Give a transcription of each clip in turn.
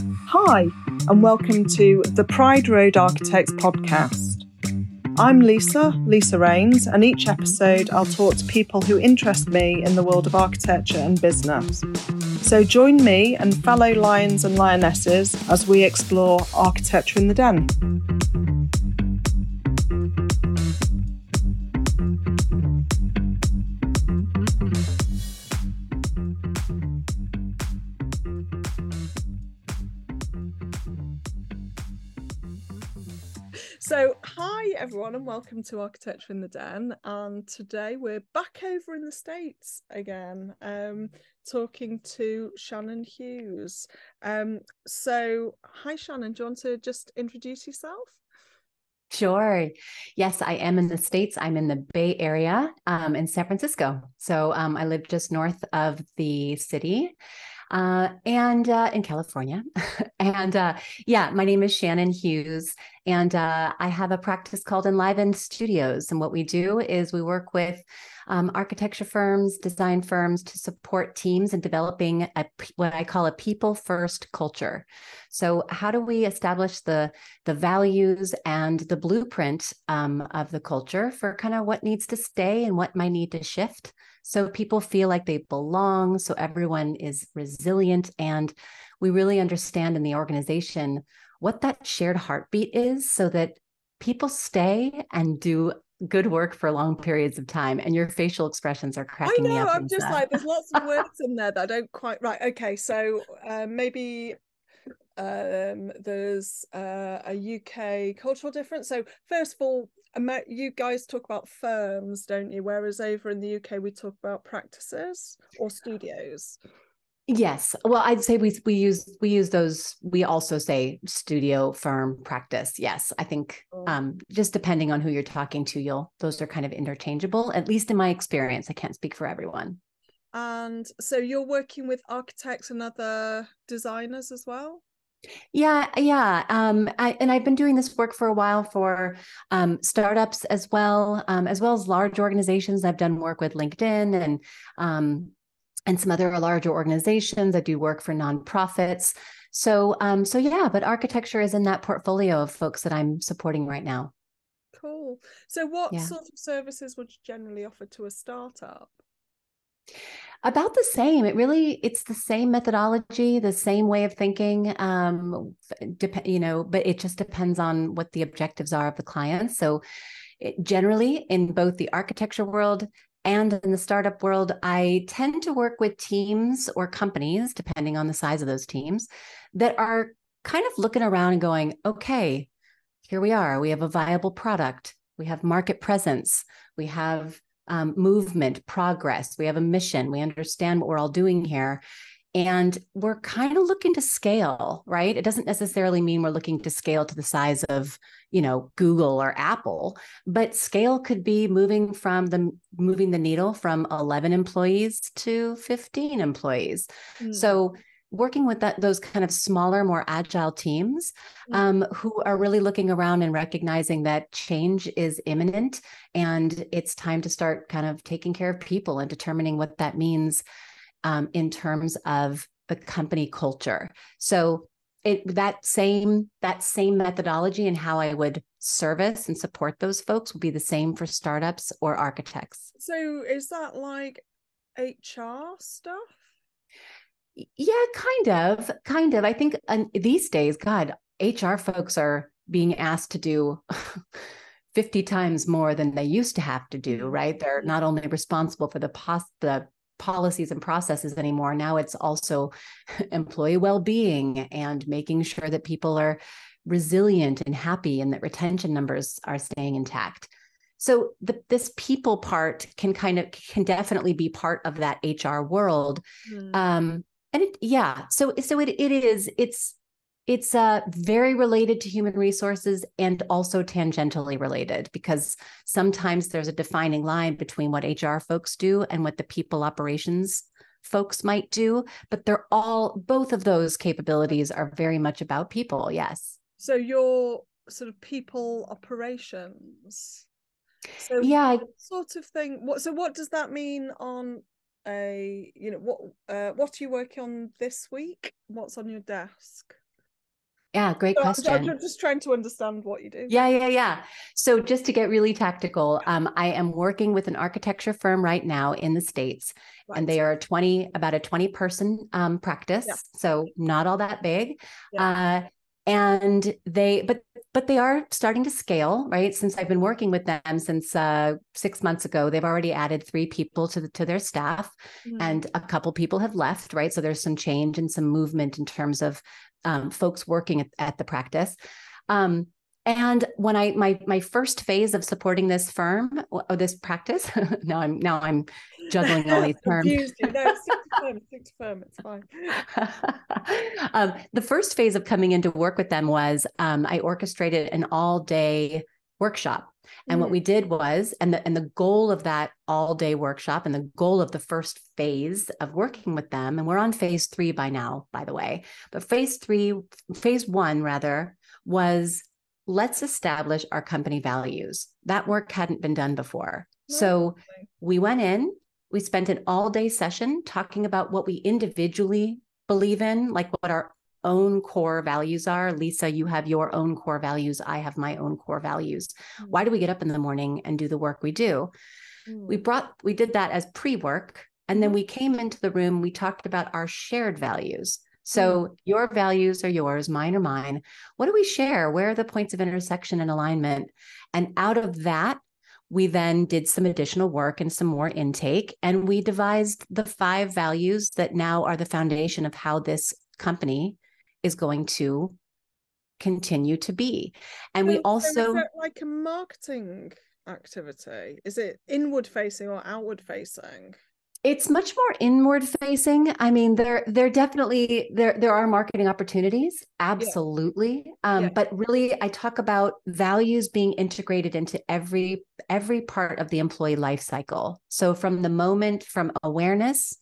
Hi, and welcome to the Pride Road Architects podcast. I'm Lisa, Lisa Raynes, and each episode I'll talk to people who interest me in the world of architecture and business. So join me and fellow lions and lionesses as we explore architecture in the den. Everyone, and welcome to Architecture in the Den. And today we're back over in the States again, um, talking to Shannon Hughes. Um, so, hi Shannon, do you want to just introduce yourself? Sure. Yes, I am in the States. I'm in the Bay Area um, in San Francisco. So um, I live just north of the city uh, and uh, in California. and uh, yeah, my name is Shannon Hughes, and uh, I have a practice called Enlivened Studios. And what we do is we work with um, architecture firms, design firms to support teams in developing a, what I call a people first culture. So, how do we establish the the values and the blueprint um, of the culture for kind of what needs to stay and what might need to shift? So people feel like they belong. So everyone is resilient. And we really understand in the organization what that shared heartbeat is so that people stay and do good work for long periods of time and your facial expressions are cracking I know, me up. I'm just that. like there's lots of words in there that I don't quite right. Okay, so um, maybe um, there's uh, a UK cultural difference. So first of all, you guys talk about firms, don't you? Whereas over in the UK, we talk about practices or studios. Yes. Well, I'd say we we use we use those. We also say studio, firm, practice. Yes, I think oh. um, just depending on who you're talking to, you'll those are kind of interchangeable. At least in my experience, I can't speak for everyone. And so you're working with architects and other designers as well. Yeah, yeah. Um, I, and I've been doing this work for a while for um, startups as well, um, as well as large organizations. I've done work with LinkedIn and um, and some other larger organizations. I do work for nonprofits. So, um, so yeah. But architecture is in that portfolio of folks that I'm supporting right now. Cool. So, what yeah. sort of services would you generally offer to a startup? About the same it really it's the same methodology the same way of thinking um dep- you know but it just depends on what the objectives are of the client. So it, generally in both the architecture world and in the startup world i tend to work with teams or companies depending on the size of those teams that are kind of looking around and going okay here we are. We have a viable product. We have market presence. We have um, movement, progress. We have a mission. We understand what we're all doing here. And we're kind of looking to scale, right? It doesn't necessarily mean we're looking to scale to the size of, you know, Google or Apple, but scale could be moving from the moving the needle from 11 employees to 15 employees. Mm. So working with that those kind of smaller more agile teams um, who are really looking around and recognizing that change is imminent and it's time to start kind of taking care of people and determining what that means um, in terms of the company culture. So it that same that same methodology and how i would service and support those folks will be the same for startups or architects. So is that like hr stuff yeah, kind of, kind of. I think um, these days, God, HR folks are being asked to do 50 times more than they used to have to do, right? They're not only responsible for the pos- the policies and processes anymore. Now it's also employee well-being and making sure that people are resilient and happy and that retention numbers are staying intact. So the, this people part can kind of can definitely be part of that HR world. Mm. Um, and it yeah so so it, it is it's it's uh, very related to human resources and also tangentially related because sometimes there's a defining line between what hr folks do and what the people operations folks might do but they're all both of those capabilities are very much about people yes. So your sort of people operations. So yeah sort of thing what so what does that mean on a you know what uh what are you working on this week what's on your desk Yeah, great so question. I'm just trying to understand what you do. Yeah, yeah, yeah. So just to get really tactical, um, I am working with an architecture firm right now in the States, right. and they are 20, about a 20 person um, practice. Yeah. So not all that big. Yeah. Uh, and they but but they are starting to scale right? Since i've been working with them since uh, six months ago they've already added three people to the, to their staff mm-hmm. and a couple people have left right? So there's some change and some movement in terms of um, folks working at, at the practice. Um, and when I my my first phase of supporting this firm or this practice, now I'm now I'm juggling all these terms. no, to firm, to firm, it's fine. um, the first phase of coming into work with them was um, I orchestrated an all day workshop. And mm what we did was, and the and the goal of that all day workshop, and the goal of the first phase of working with them, and we're on phase three by now, by the way. But phase three, phase one rather, was let's establish our company values. That work hadn't been done before. So we went in, we spent an all day session talking about what we individually believe in, like what our own core values are. Lisa, you have your own core values. I have my own core values. Mm. Why do we get up in the morning and do the work we do? Mm. We brought, we did that as pre work. And then mm-hmm. we came into the room, we talked about our shared values. So mm. your values are yours, mine are mine. What do we share? Where are the points of intersection and alignment? And out of that, we then did some additional work and some more intake, and we devised the five values that now are the foundation of how this company is going to continue to be. And we also like a marketing activity. Is it inward facing or outward facing? It's much more inward facing i mean there there definitely there there are marketing opportunities absolutely yeah. Um, yeah. but really i talk about values being integrated into every every part of the employee life cycle so from the moment from awareness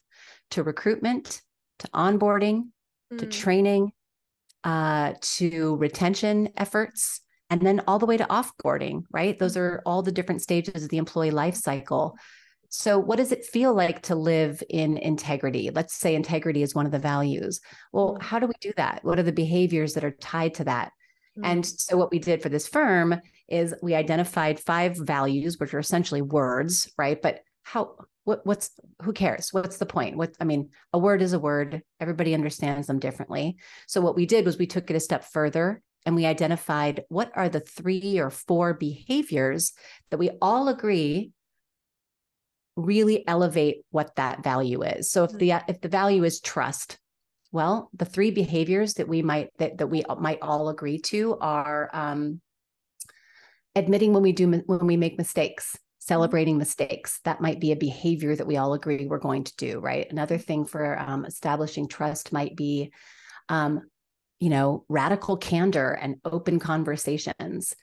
to recruitment to onboarding mm. to training uh, to retention efforts and then all the way to offboarding right those mm. are all the different stages of the employee life cycle so, what does it feel like to live in integrity? Let's say integrity is one of the values. Well, mm. how do we do that? What are the behaviors that are tied to that? Mm-hmm. And so, what we did for this firm is we identified five values, which are essentially words, right? But how, what, what's, who cares? What's the point? What, I mean, a word is a word. Everybody understands them differently. So, what we did was we took it a step further and we identified what are the three or four behaviors that we all agree really elevate what that value is. So if the mm. if the value is trust, well, the three behaviors that we might that, that we might all agree to are um, admitting when we do when we make mistakes, celebrating mistakes. That might be a behavior that we all agree we're going to do. Right. Another thing for um, establishing trust might be um, you know, radical candor and open conversations.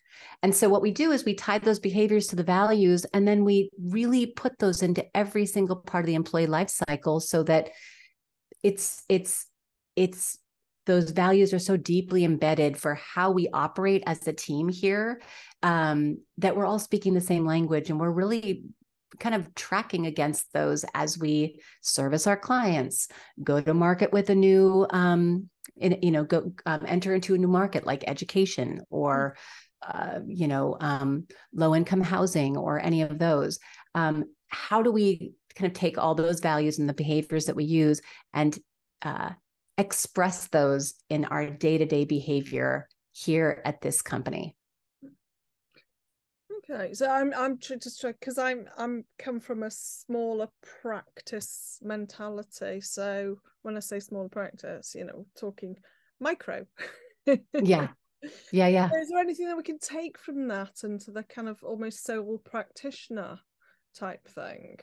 And so what we do is we tie those behaviors to the values and then we really put those into every single part of the employee life cycle so that it's it's it's those values are so deeply embedded for how we operate as a team here um, that we're all speaking the same language and we're really kind of tracking against those as we service our clients go to market with a new um, in, you know go um, enter into a new market like education or uh, you know um, low income housing or any of those. Um, how do we kind of take all those values and the behaviors that we use and uh, express those in our day-to-day behavior here at this company Okay, so I'm I'm just because I'm I'm come from a smaller practice mentality. So when I say smaller practice, you know, talking micro. yeah, yeah, yeah. Is there anything that we can take from that into the kind of almost sole practitioner type thing?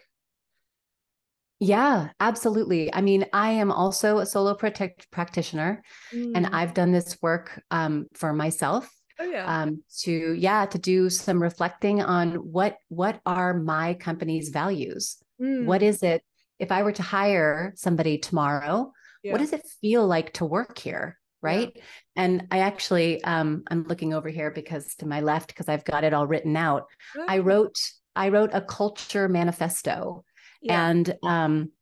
Yeah, absolutely. I mean, I am also a solo protect practitioner, mm. and I've done this work um, for myself Oh, yeah. Um, to yeah, to do some reflecting on what what are my company's values? Mm. What is it? If I were to hire somebody tomorrow, yeah. what does it feel like to work here? Right. Yeah. And I actually um I'm looking over here because to my left, because I've got it all written out. I wrote I wrote a culture manifesto. Yeah. And um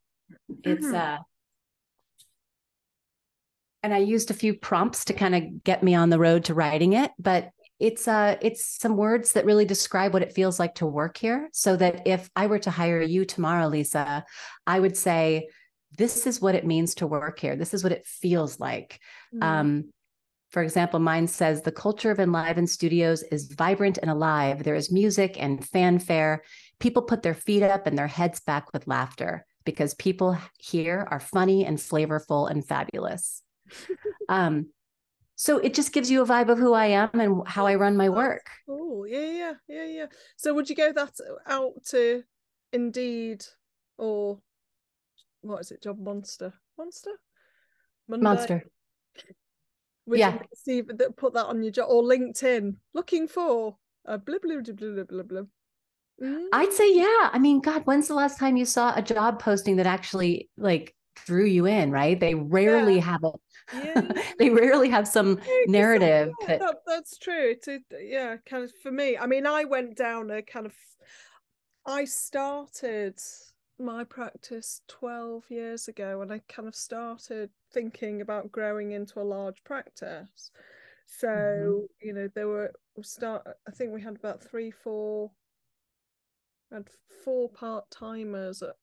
it's mm-hmm. uh and I used a few prompts to kind of get me on the road to writing it, but it's uh it's some words that really describe what it feels like to work here so that if I were to hire you tomorrow Lisa, I would say this is what it means to work here. This is what it feels like. Mm. Um for example, mine says the culture of Enlivened Studios is vibrant and alive. There is music and fanfare. People put their feet up and their heads back with laughter because people here are funny and flavorful and fabulous. Um, so it just gives you a vibe of who I am and how I run my work. Oh, yeah, yeah, yeah, yeah. So would you go that out to Indeed or what is it, Job Monster? Monster? Monday? Monster. Would yeah. see that put that on your job or LinkedIn looking for a blah blah blah blah blah blah. Mm. I'd say yeah. I mean, God, when's the last time you saw a job posting that actually like drew you in? Right? They rarely yeah. have a. Yeah. they rarely have some yeah, narrative. That, that, that's true. To yeah, kind of for me. I mean, I went down a kind of. I started my practice 12 years ago and I kind of started thinking about growing into a large practice. So, mm-hmm. you know, there were start I think we had about three, four had four part timers at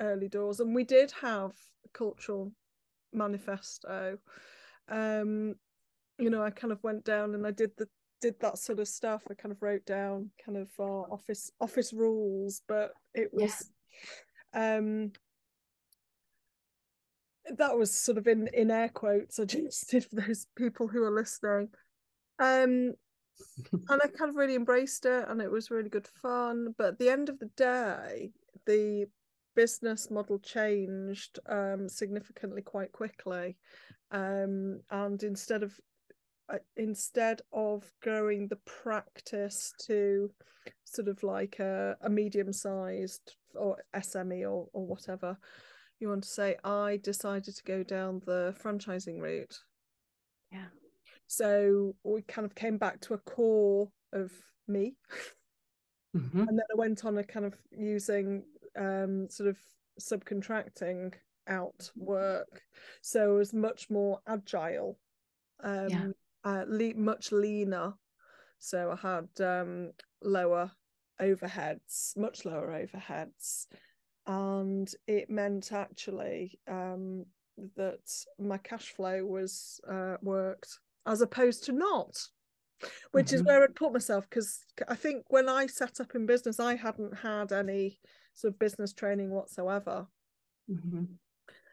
early doors and we did have a cultural manifesto. Um, you know, I kind of went down and I did the did that sort of stuff. I kind of wrote down kind of uh, office office rules, but it was yeah. um that was sort of in in air quotes I just did for those people who are listening. Um and I kind of really embraced it and it was really good fun. But at the end of the day, the business model changed um, significantly quite quickly. Um, and instead of uh, instead of growing the practice to sort of like a, a medium sized or SME or, or whatever you want to say, I decided to go down the franchising route. Yeah. So we kind of came back to a core of me. Mm-hmm. And then I went on a kind of using um, sort of subcontracting out work. So it was much more agile. Um, yeah uh, le- much leaner. So I had um, lower overheads, much lower overheads. And it meant actually um, that my cash flow was uh, worked as opposed to not, which mm-hmm. is where I'd put myself. Because I think when I set up in business, I hadn't had any sort of business training whatsoever. Mm-hmm.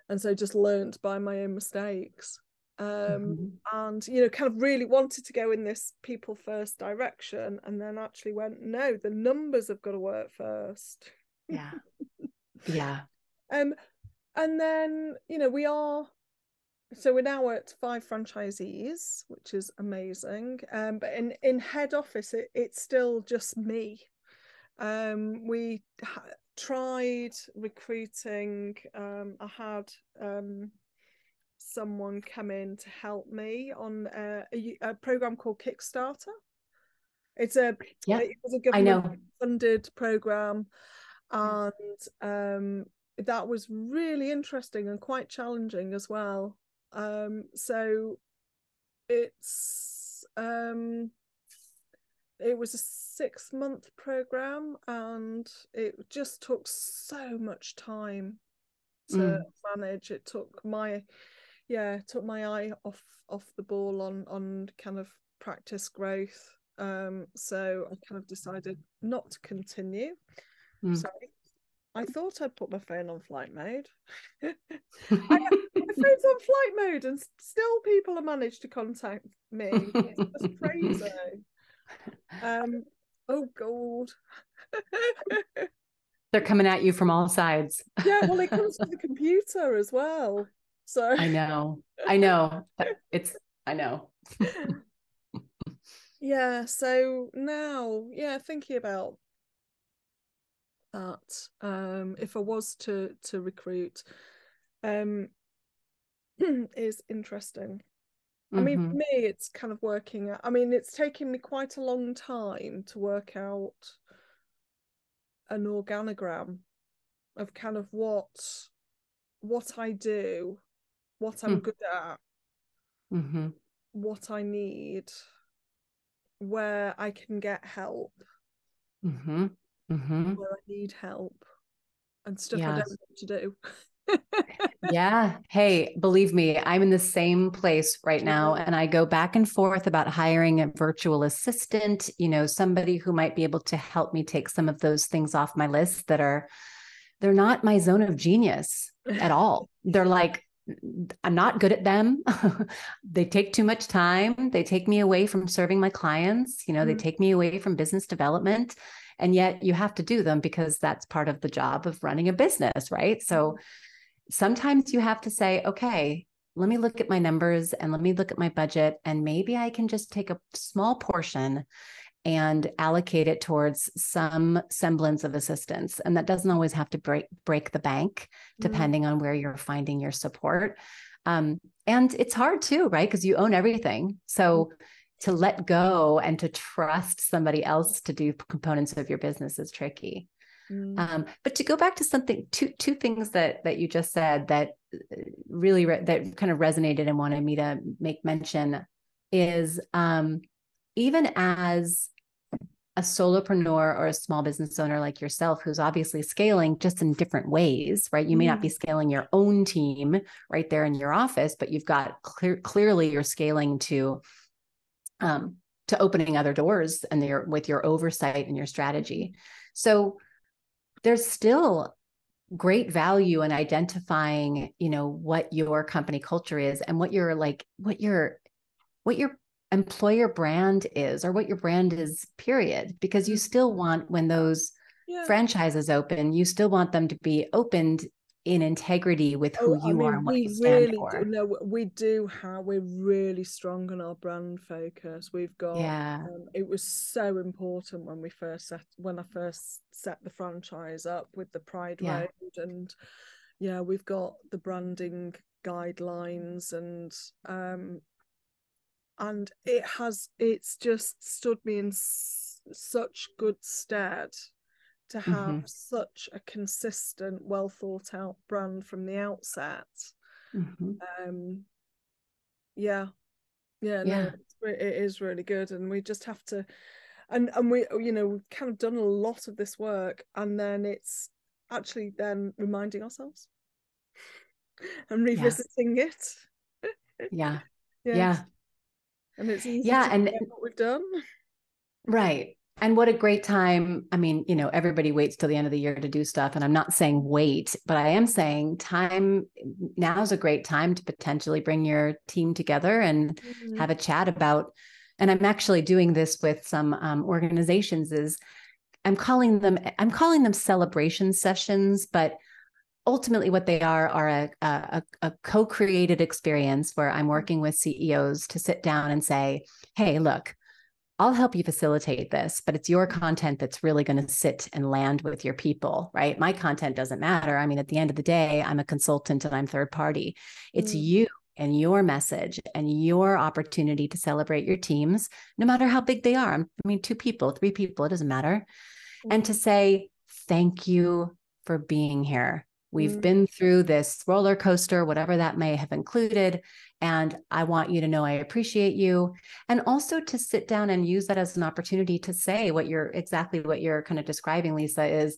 And so just learnt by my own mistakes um, mm-hmm. and you know kind of really wanted to go in this people first direction and then actually went no the numbers have got to work first yeah yeah um and then you know we are so we're now at five franchisees which is amazing um but in in head office it, it's still just me um we ha- tried recruiting um i had um someone come in to help me on a, a, a program called Kickstarter. It's a yeah, it was a government funded program, and um, that was really interesting and quite challenging as well. Um, so it's um, it was a six month program, and it just took so much time to mm. manage. It took my yeah took my eye off off the ball on on kind of practice growth um so i kind of decided not to continue mm. so I thought I'd put my phone on flight mode. I, phone's on flight mode, and still people have managed to contact me. It's just crazy. Um, oh god. They're coming at you from all sides. yeah, well, it comes to the computer as well. So I know. I know. It's I know. yeah, so now, yeah, thinking about that um if I was to to recruit um is interesting. Mm-hmm. I mean, for mm-hmm. me, it's kind of working out. I mean, it's taken me quite a long time to work out an organogram of kind of what what I do what I'm Hmm. good at, hmm what I need, where I can get help, hmm hmm where I need help, and stuff I don't know what to do. Yeah. Hey, believe me, I'm in the same place right now. And I go back and forth about hiring a virtual assistant, you know, somebody who might be able to help me take some of those things off my list that are, they're not my zone of genius at all. They're like, I'm not good at them. they take too much time. They take me away from serving my clients. You know, they Mm. take me away from business development. And yet you have to do them because that's part of the job of running a business, right? So sometimes you have to say, okay, let me look at my numbers and let me look at my budget. And maybe I can just take a small portion and allocate it towards some semblance of assistance. And that doesn't always have to break break the bank, Mm. depending on where you're finding your support. Um, and it's hard too, right? Because you own everything. So to let go and to trust somebody else to do components of your business is tricky. Mm. Um, but to go back to something, two two things that that you just said that uh, really re- that kind of resonated and wanted me to make mention is um, even as a solopreneur or a small business owner like yourself, who's obviously scaling just in different ways, right? You may not be scaling your own team right there in your office, but you've got clear, clearly you're scaling to um, to opening other doors and your with your oversight and your strategy. So there's still great value in identifying, you know, what your company culture is and what your like what your what your employer brand is or what your brand is period because you mm-hmm. still want when those yeah. franchises open you still want them to be opened in integrity with who Oh, you mean, are and what we you stand really for do. No, we do have. We're really strong on our brand focus. We've got. yeah Um, it was so important when we first set when I first set the franchise up with the Pride Yeah. Road, and yeah, we've got the branding guidelines and um, and it has it's just stood me in s- such good stead to have Mhm. such a consistent, well thought out brand from the outset. Mhm. Um, yeah, yeah, Yeah. no, it is really good, and we just have to, and and we, you know, we've kind of done a lot of this work, and then it's actually then reminding ourselves and revisiting it. yeah Yes. yeah and it's easy Yeah, to and- what we've done. Right. And what a great time. I mean, you know, everybody waits till the end of the year to do stuff. And I'm not saying wait, but I am saying time now is a great time to potentially bring your team together and Mm. have a chat about. And I'm actually doing this with some um, organizations. Is I'm calling them I'm calling them celebration sessions, but ultimately what they are are a, a, a co-created experience where I'm working with CEOs to sit down and say, hey, look, I'll help you facilitate this, but it's your content that's really going to sit and land with your people, right? My content doesn't matter. I mean, at the end of the day, I'm a consultant and I'm third party. It's Mm. you and your message and your opportunity to celebrate your teams, no matter how big they are. I mean, two people, three people, it doesn't matter. And to say, thank you for being here. We've Mm. been through this roller coaster, whatever that may have included. And I want you to know I appreciate you. And also to sit down and use that as an opportunity to say what you're exactly what you're kind of describing, Lisa, is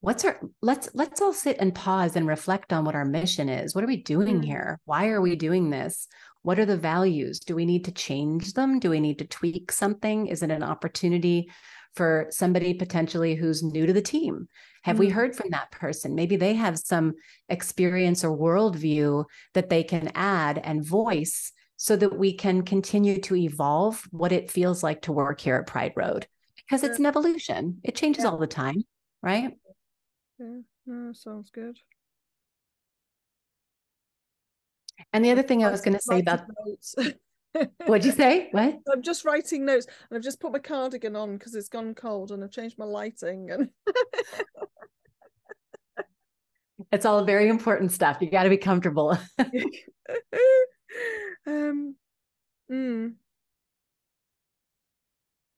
what's our let's let's all sit and pause and reflect on what our mission is. What are we doing Mm. here? Why are we doing this? What are the values? Do we need to change them? Do we need to tweak something? Is it an opportunity for somebody potentially who's new to the team? Have we Mm. heard from that person? Maybe they have some experience or worldview that they can add and voice so that we can continue to evolve what it feels like to work here at Pride Road because it's an evolution. It changes Yeah. all the time, right? Yeah, no, sounds good. And the other thing I was going to say about. what'd you say? What? I'm just writing notes and I've just put my cardigan on because it's gone cold and I've changed my lighting and It's all very important stuff. You got to be comfortable. um mm,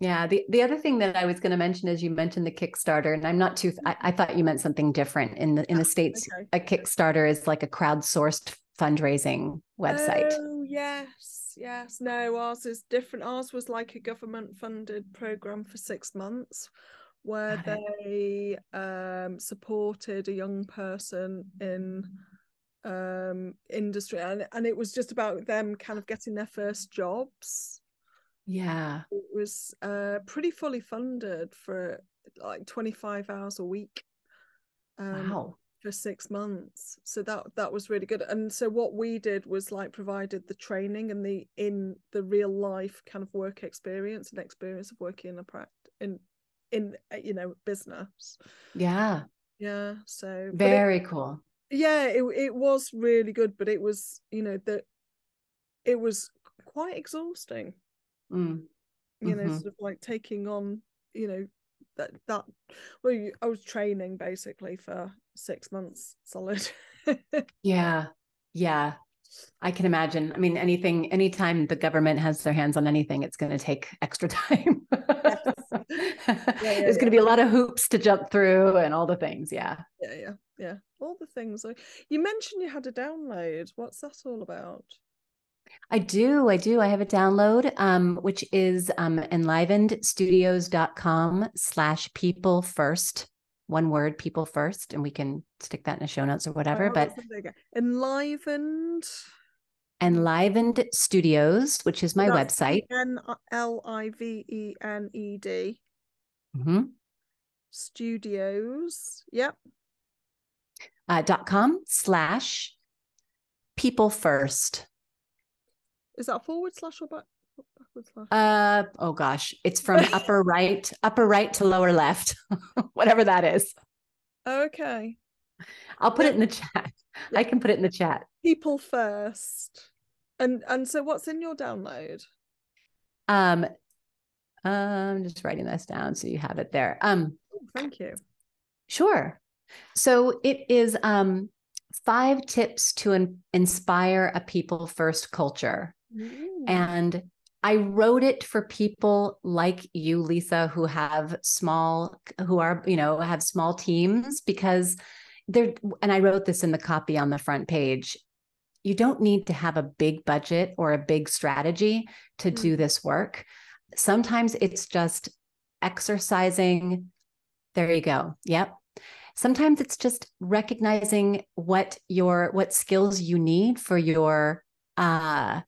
Yeah. The, the other thing that I was going to mention is you mentioned the Kickstarter, and I'm not too, I, I thought you meant something different. In the in the States, okay. a Kickstarter is like a crowdsourced fundraising website. Oh yes, yes. No, ours is different. Ours was like a government funded program for six months where they um, supported a young person in um, industry and, and it was just about them kind of getting their first jobs Yeah. it was uh, pretty fully funded for like 25 hours a week um, Wow. For six months so that that was really good and so what we did was like provided the training and the in the real life kind of work experience and experience of working in a practice in in uh, you know business Yeah. yeah so but it- Very cool. yeah it, it was really good but it was you know that it was quite exhausting Mm. you know Mhm. sort of like taking on you know that that well you, i was training basically for six months solid Yeah. Yeah. I can imagine. I mean, anything, anytime the government has their hands on anything, it's going to take extra time. There's going to be a lot of hoops to jump through and all the things. Yeah. yeah yeah yeah all the things you mentioned you had a download what's that all about I do. I do. I have a download, um, which is um, enlivenedstudios.com slash people first. One word, people first. And we can stick that in the show notes or whatever. Oh, But there you go. enlivened Enlivened Studios, which is my That's website. N L I V E N E D Mhm. studios yep Uh, dot com slash people first. is that forward slash or back Uh oh gosh, it's from upper right, upper right to lower left, whatever that is. okay I'll put Yeah. it in the chat. I can put it in the chat. people first and and so what's in your download Um, I'm just writing this down so you have it there. Um, oh, thank you sure. So it is um five tips to in- inspire a people first culture. Ooh. And I wrote it for people like you, Lisa, who have small, who are, you know, have small teams because they're, and I wrote this in the copy on the front page. You don't need to have a big budget or a big strategy to Mm. do this work. Sometimes it's just exercising. There you go. Yep. Sometimes it's just recognizing what your what skills you need for your uh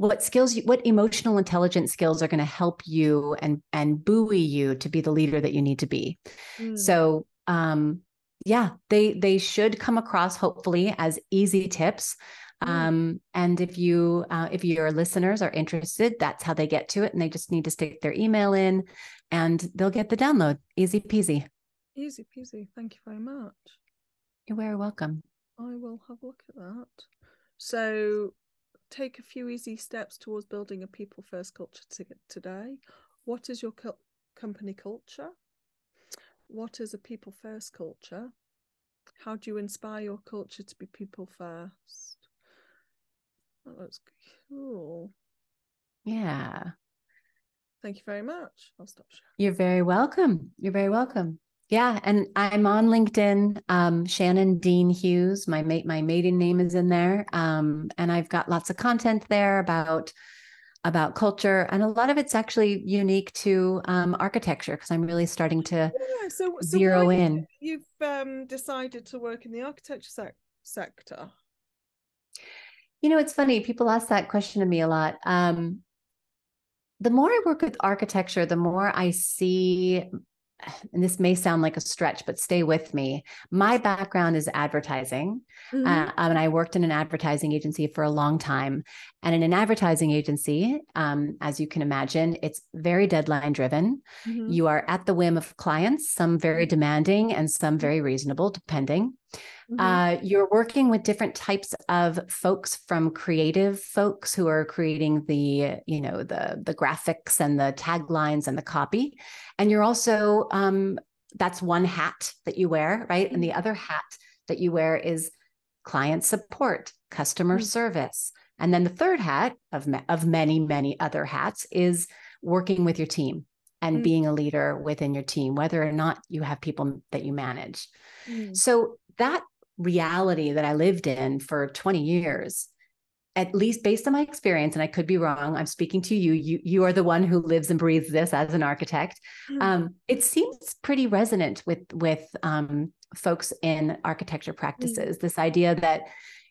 what skills you, what emotional intelligence skills are going to help you and and buoy you to be the leader that you need to be. Mm. so um yeah they they should come across hopefully as easy tips. Mm. um and if you uh, if your listeners are interested that's how they get to it and they just need to stick their email in and they'll get the download. Easy peasy. Easy peasy. Thank you very much. You're very welcome. I will have a look at that. So, take a few easy steps towards building a people first culture to today. What is your company culture? What is a people first culture? How do you inspire your culture to be people first? That looks cool. yeah Thank you very much. I'll stop sharing. You're very welcome. You're very welcome. Yeah, and I'm on LinkedIn. Um, Shannon Dean Hughes. My mate, my maiden name is in there, um, and I've got lots of content there about about culture, and a lot of it's actually unique to um, architecture because I'm really starting to Yeah, so, so zero in. You've um, decided to work in the architecture sec- sector. You know, it's funny. People ask that question to me a lot. Um, the more I work with architecture, the more I see, and this may sound like a stretch, but stay with me. My background is advertising. Mhm. Uh, um, and I worked in an advertising agency for a long time. And in an advertising agency, um, as you can imagine, it's very deadline driven. Mhm. You are at the whim of clients, some very demanding and some very reasonable, depending. Mhm. Uh, you're working with different types of folks from creative folks who are creating the, you know, the the graphics and the taglines and the copy, and you're also um, that's one hat that you wear, right? And the other hat that you wear is client support, customer Mm. service, and then the third hat of ma- of many many other hats is working with your team and Mm. being a leader within your team, whether or not you have people that you manage. Mm. So that reality that I lived in for 20 years, at least based on my experience, and I could be wrong. I'm speaking to you. You you are the one who lives and breathes this as an architect. Mm-hmm. Um, it seems pretty resonant with with um, folks in architecture practices. Mm-hmm. This idea that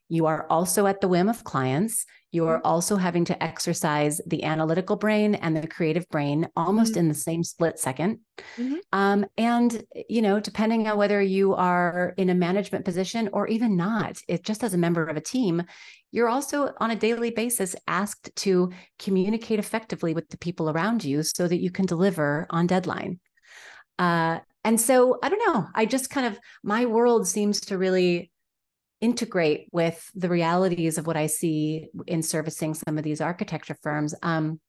you are also at the whim of clients. You are mm-hmm. also having to exercise the analytical brain and the creative brain almost mm-hmm. in the same split 2nd mm-hmm. um, and, you know, depending on whether you are in a management position or even not, it just as a member of a team, you're also on a daily basis asked to communicate effectively with the people around you so that you can deliver on deadline. Uh, and so I don't know. I just kind of, my world seems to really integrate with the realities of what I see in servicing some of these architecture firms. Um,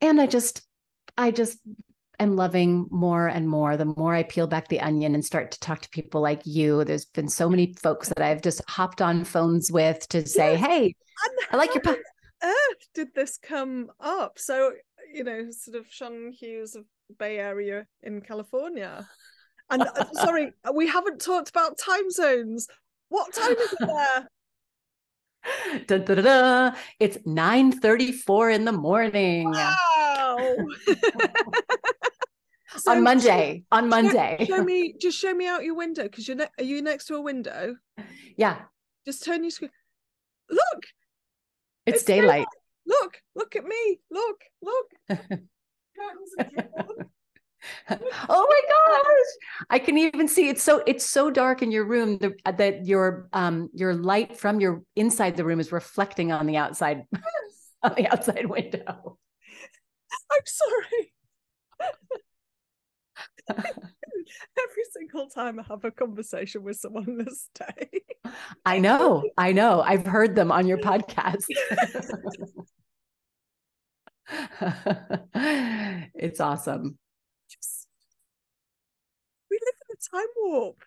and I just, I just am loving more and more the more I peel back the onion and start to talk to people like you. There's been so many folks that I've just hopped on phones with to say, yes. "Hey, I like your." Po- earth did this come up? So you know, sort of Sean Hughes of Bay Area in California. And uh, sorry, we haven't talked about time zones. What time is it there? Da, da, da, It's 9:34 in the morning. Wow. so, on Monday. On Monday. Show, show, me, just show me out your window because you're ne- are you next to a window? Yeah. Just turn your screen. Look. It's, it's daylight. daylight. Look, look at me. Look, look. oh my gosh. I can even see it's so it's so dark in your room that, uh, that your um your light from your inside the room is reflecting on the outside on the outside window. I'm sorry. Every single time i have a conversation with someone this day. I know i know. I've heard them on your podcast. It's awesome time warp.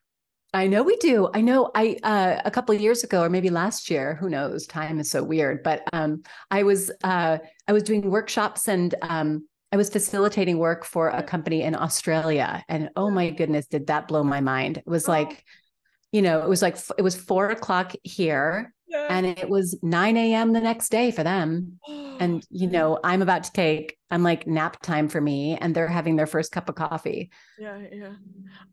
I know we do. I know I uh, a couple of years ago or maybe last year, who knows, time is so weird, but um, I was uh, I was doing workshops and um, I was facilitating work for a company in Australia and oh my goodness, did that blow my mind. It was oh. like you know, it was like it was four o'clock here yeah. and it was 9 a.m. the next day for them. and, you know, I'm about to take, I'm like nap time for me, and they're having their first cup of coffee. Yeah, yeah.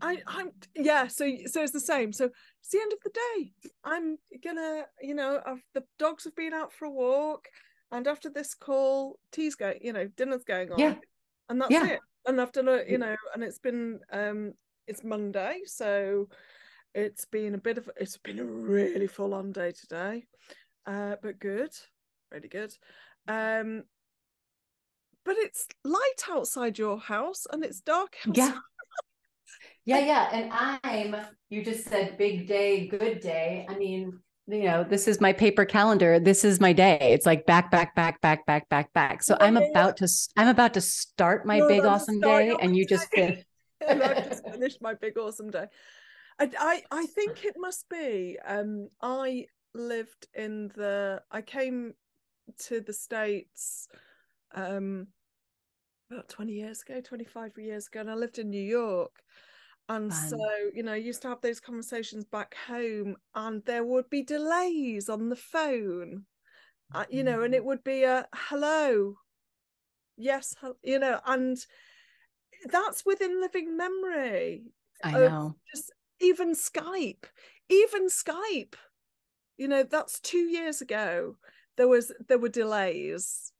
I, I'm, yeah. So, so it's the same. So it's the end of the day. I'm gonna, you know, I've, the dogs have been out for a walk, and after this call, tea's going, you know, dinner's going on. Yeah. And that's yeah. it. And I've done a, you know, and it's been, um, it's Monday, so it's been a bit of it's been a really full on day today, uh, but good, really good. Um, but it's light outside your house and it's dark. Outside. Yeah. yeah, yeah. And I'm, you just said big day, good day. I mean, you know, this is my paper calendar. This is my day. It's like back, back, back, back, back, back, back. So I'm about to, I'm about to start my big awesome day, and you just fin- and I just finished my big awesome day. I, I, I think it must be. Um, I lived in the. I came to the states um, about twenty years ago, twenty five years ago, and I lived in New York. And Fun. so, you know, I used to have those conversations back home, and there would be delays on the phone, uh, you know, and mm. it would be a hello, yes, you know, and that's within living memory. I know. Just even Skype, even Skype, you know, that's two years ago. There was there were delays.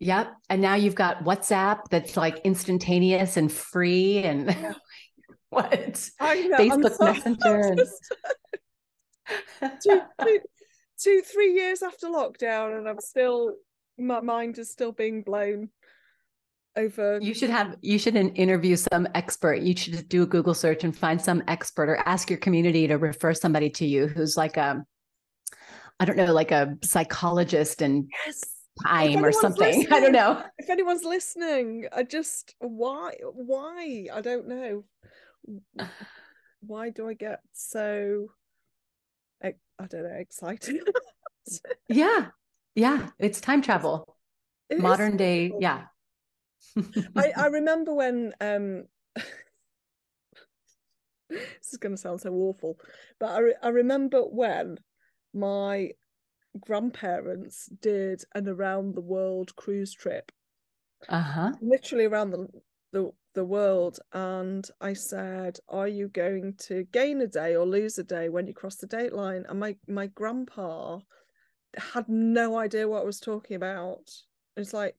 Yep. And now you've got WhatsApp that's like instantaneous and free and yeah. what? I know. Facebook so, Messenger. Just, and... two, two, two, three years after lockdown, and I'm still my mind is still being blown over you should have you should interview some expert. You should do a google search and find some expert or ask your community to refer somebody to you who's like a i don't know like a psychologist and yes. time or something. I don't know. if anyone's listening i just why why? I don't know. Why do i get so i don't know excited yeah. Yeah. It's time travel. Modern day yeah I, I remember when um this is going to sound so awful, but I, re- I remember when my grandparents did an around the world cruise trip. Uh-huh. Literally around the, the the world and I said, Are you going to gain a day or lose a day when you cross the date line? And my my grandpa had no idea what I was talking about. It's like,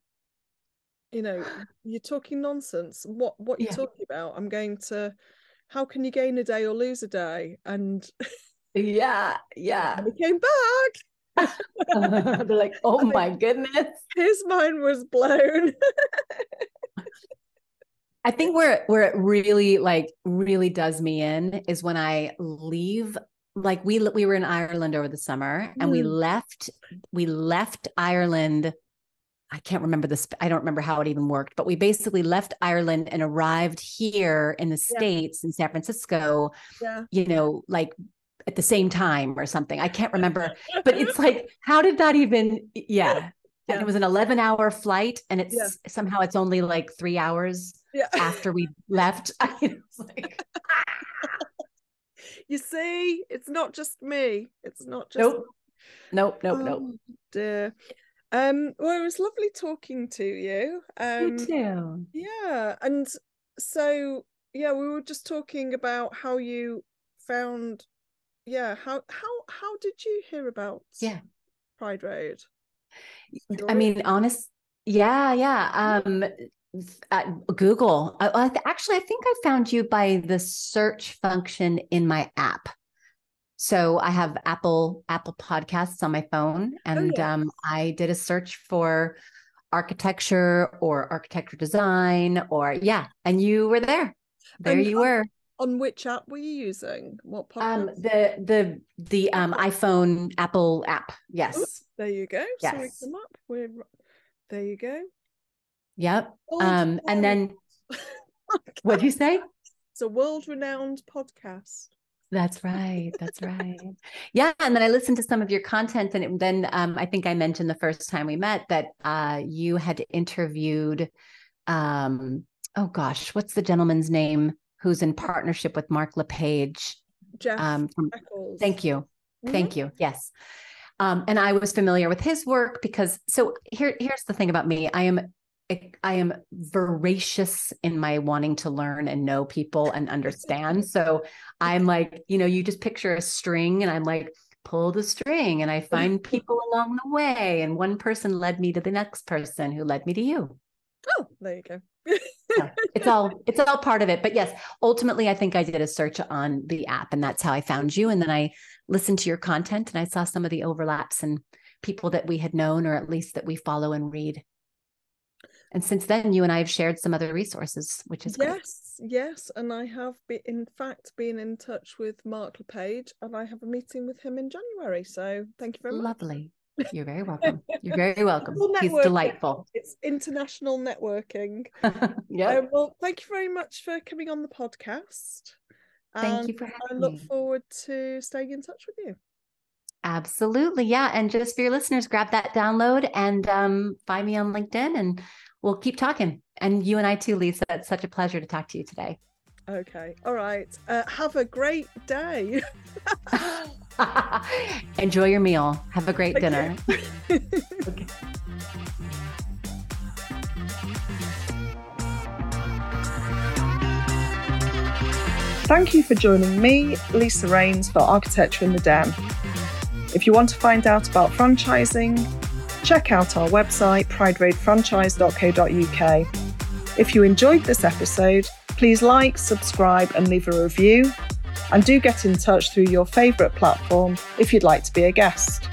you know, you're talking nonsense. What what you're Yeah. talking about? I'm going to how can you gain a day or lose a day? And Yeah, yeah. and came back. They're like, oh my goodness. His mind was blown. I think where where it really like really does me in is when I leave. Like we we were in Ireland over the summer, and we Mm. left we left Ireland. I can't remember this. I don't remember how it even worked, but we basically left Ireland and arrived here in the Yeah. states in San Francisco. yeah. You know, like at the same time or something. I can't remember, but it's like, how did that even? Yeah, and it was an eleven hour flight, and it's Yeah. somehow it's only like three hours Yeah. after we left. I like, You see, it's not just me. It's not just nope, nope, nope, nope. Oh, dear. Um, well, it was lovely talking to you. Um, you too. yeah, and so yeah, we were just talking about how you found, yeah, how how how did you hear about Yeah. Pride Road? I mean, honest. Yeah, yeah. Um, at Google. I, I th- actually, I think I found you by the search function in my app. So I have Apple Apple Podcasts on my phone, and um, I did a search for architecture or architecture design, or yeah, and you were there. There And you were. on which app were you using? What Um, podcast? the the the um iPhone Apple app. Yes. there you go. Yes. come up. We're there. You go. Yep. Um, and then what do you say? It's a world-renowned podcast. That's right. That's right. Yeah. And then I listened to some of your content. And it, then um, I think I mentioned the first time we met that uh, you had interviewed, um, oh gosh, what's the gentleman's name who's in partnership with Mark LePage? Jeff Um, Echols. thank you. Mhm. Thank you. Yes. Um, and I was familiar with his work because so here here's the thing about me. I am I am voracious in my wanting to learn and know people and understand. So I'm like, you know, you just picture a string and I'm like, pull the string and I find people along the way. And one person led me to the next person who led me to you. Oh, there you go. So it's all it's all part of it. But yes, ultimately I think I did a search on the app and that's how I found you. And then I listened to your content and I saw some of the overlaps and people that we had known or at least that we follow and read. And since then you and I have shared some other resources, which is great. yes, yes, and I have been, in fact, been in touch with Mark LePage, and I have a meeting with him in January. So thank you very much. Lovely. You're very welcome. You're very welcome. He's delightful. It's international networking. yeah. Um, well, thank you very much for coming on the podcast. Thank you for I having look me. forward to staying in touch with you. Absolutely. Yeah. And just for your listeners, grab that download and um, find me on LinkedIn and we'll keep talking. And you and I too, Lisa. It's such a pleasure to talk to you today. Okay. All right. Uh, have a great day. Enjoy your meal. Have a great Thank dinner. Okay. Thank you for joining me, Lisa Raynes, for Architecture in the Den. If you want to find out about franchising, check out our website, prideroadfranchise.co.uk. If you enjoyed this episode, please like, subscribe, and leave a review. And do get in touch through your favourite platform if you'd like to be a guest.